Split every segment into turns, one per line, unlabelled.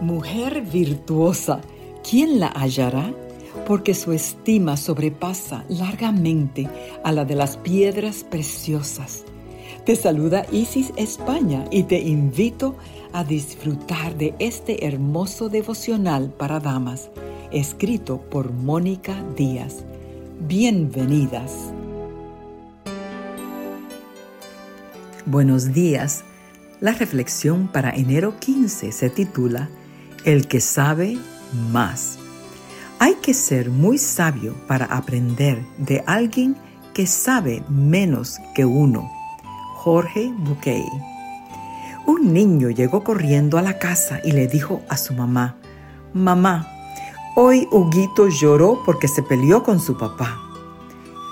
Mujer virtuosa, ¿quién la hallará? Porque su estima sobrepasa largamente a la de las piedras preciosas. Te saluda Isis España y te invito a disfrutar de este hermoso devocional para damas, escrito por Mónica Díaz. Bienvenidas. Buenos días. La reflexión para enero 15 se titula El que sabe más. Hay que ser muy sabio para aprender de alguien que sabe menos que uno. Jorge Bouquet. Un niño llegó corriendo a la casa y le dijo a su mamá, Mamá, hoy Huguito lloró porque se peleó con su papá.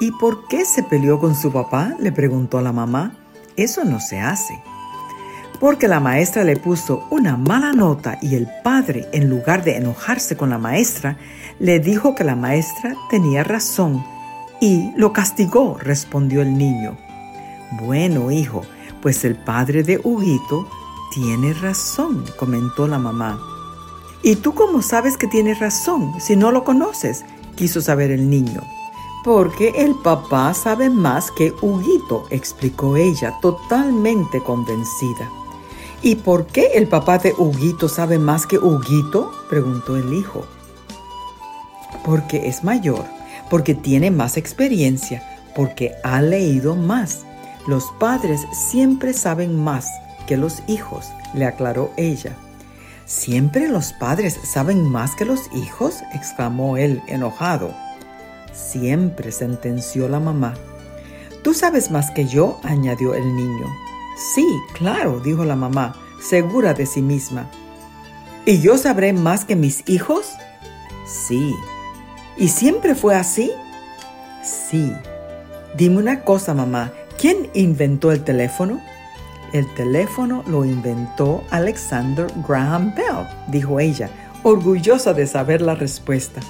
¿Y por qué se peleó con su papá? le preguntó la mamá. Eso no se hace porque la maestra le puso una mala nota y el padre, en lugar de enojarse con la maestra, le dijo que la maestra tenía razón y lo castigó, respondió el niño. Bueno, hijo, pues el padre de Huguito tiene razón, comentó la mamá. ¿Y tú cómo sabes que tiene razón si no lo conoces? quiso saber el niño. Porque el papá sabe más que Huguito, explicó ella, totalmente convencida. ¿Y por qué el papá de Huguito sabe más que Huguito? preguntó el hijo. Porque es mayor, porque tiene más experiencia, porque ha leído más. Los padres siempre saben más que los hijos, le aclaró ella. ¿Siempre los padres saben más que los hijos? exclamó él, enojado. Siempre, sentenció la mamá. Tú sabes más que yo, añadió el niño. Sí, claro, dijo la mamá, segura de sí misma. ¿Y yo sabré más que mis hijos? Sí. ¿Y siempre fue así? Sí. Dime una cosa, mamá, ¿quién inventó el teléfono? El teléfono lo inventó Alexander Graham Bell, dijo ella, orgullosa de saber la respuesta.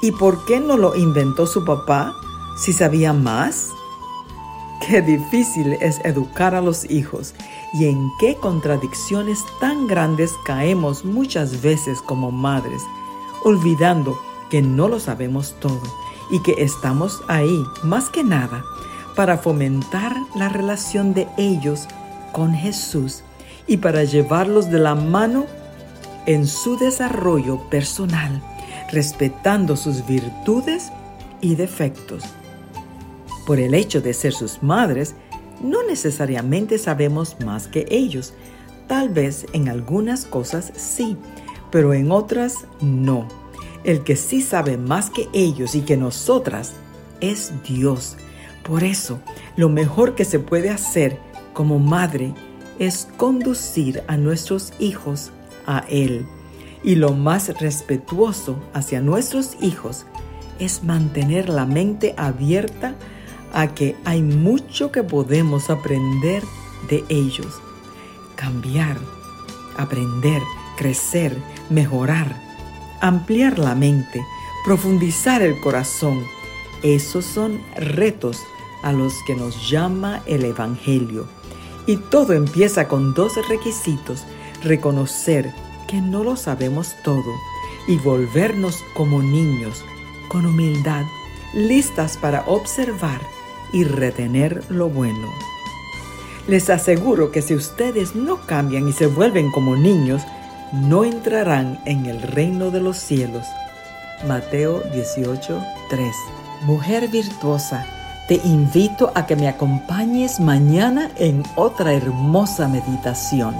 ¿Y por qué no lo inventó su papá si sabía más? Qué difícil es educar a los hijos y en qué contradicciones tan grandes caemos muchas veces como madres, olvidando que no lo sabemos todo y que estamos ahí más que nada para fomentar la relación de ellos con Jesús y para llevarlos de la mano en su desarrollo personal, respetando sus virtudes y defectos por el hecho de ser sus madres, no necesariamente sabemos más que ellos. Tal vez en algunas cosas sí, pero en otras no. El que sí sabe más que ellos y que nosotras es Dios. Por eso, lo mejor que se puede hacer como madre es conducir a nuestros hijos a Él. Y lo más respetuoso hacia nuestros hijos es mantener la mente abierta a que hay mucho que podemos aprender de ellos. Cambiar, aprender, crecer, mejorar, ampliar la mente, profundizar el corazón. Esos son retos a los que nos llama el Evangelio. Y todo empieza con dos requisitos. Reconocer que no lo sabemos todo y volvernos como niños, con humildad, listas para observar y retener lo bueno. Les aseguro que si ustedes no cambian y se vuelven como niños, no entrarán en el reino de los cielos. Mateo 18, 3. Mujer virtuosa, te invito a que me acompañes mañana en otra hermosa meditación.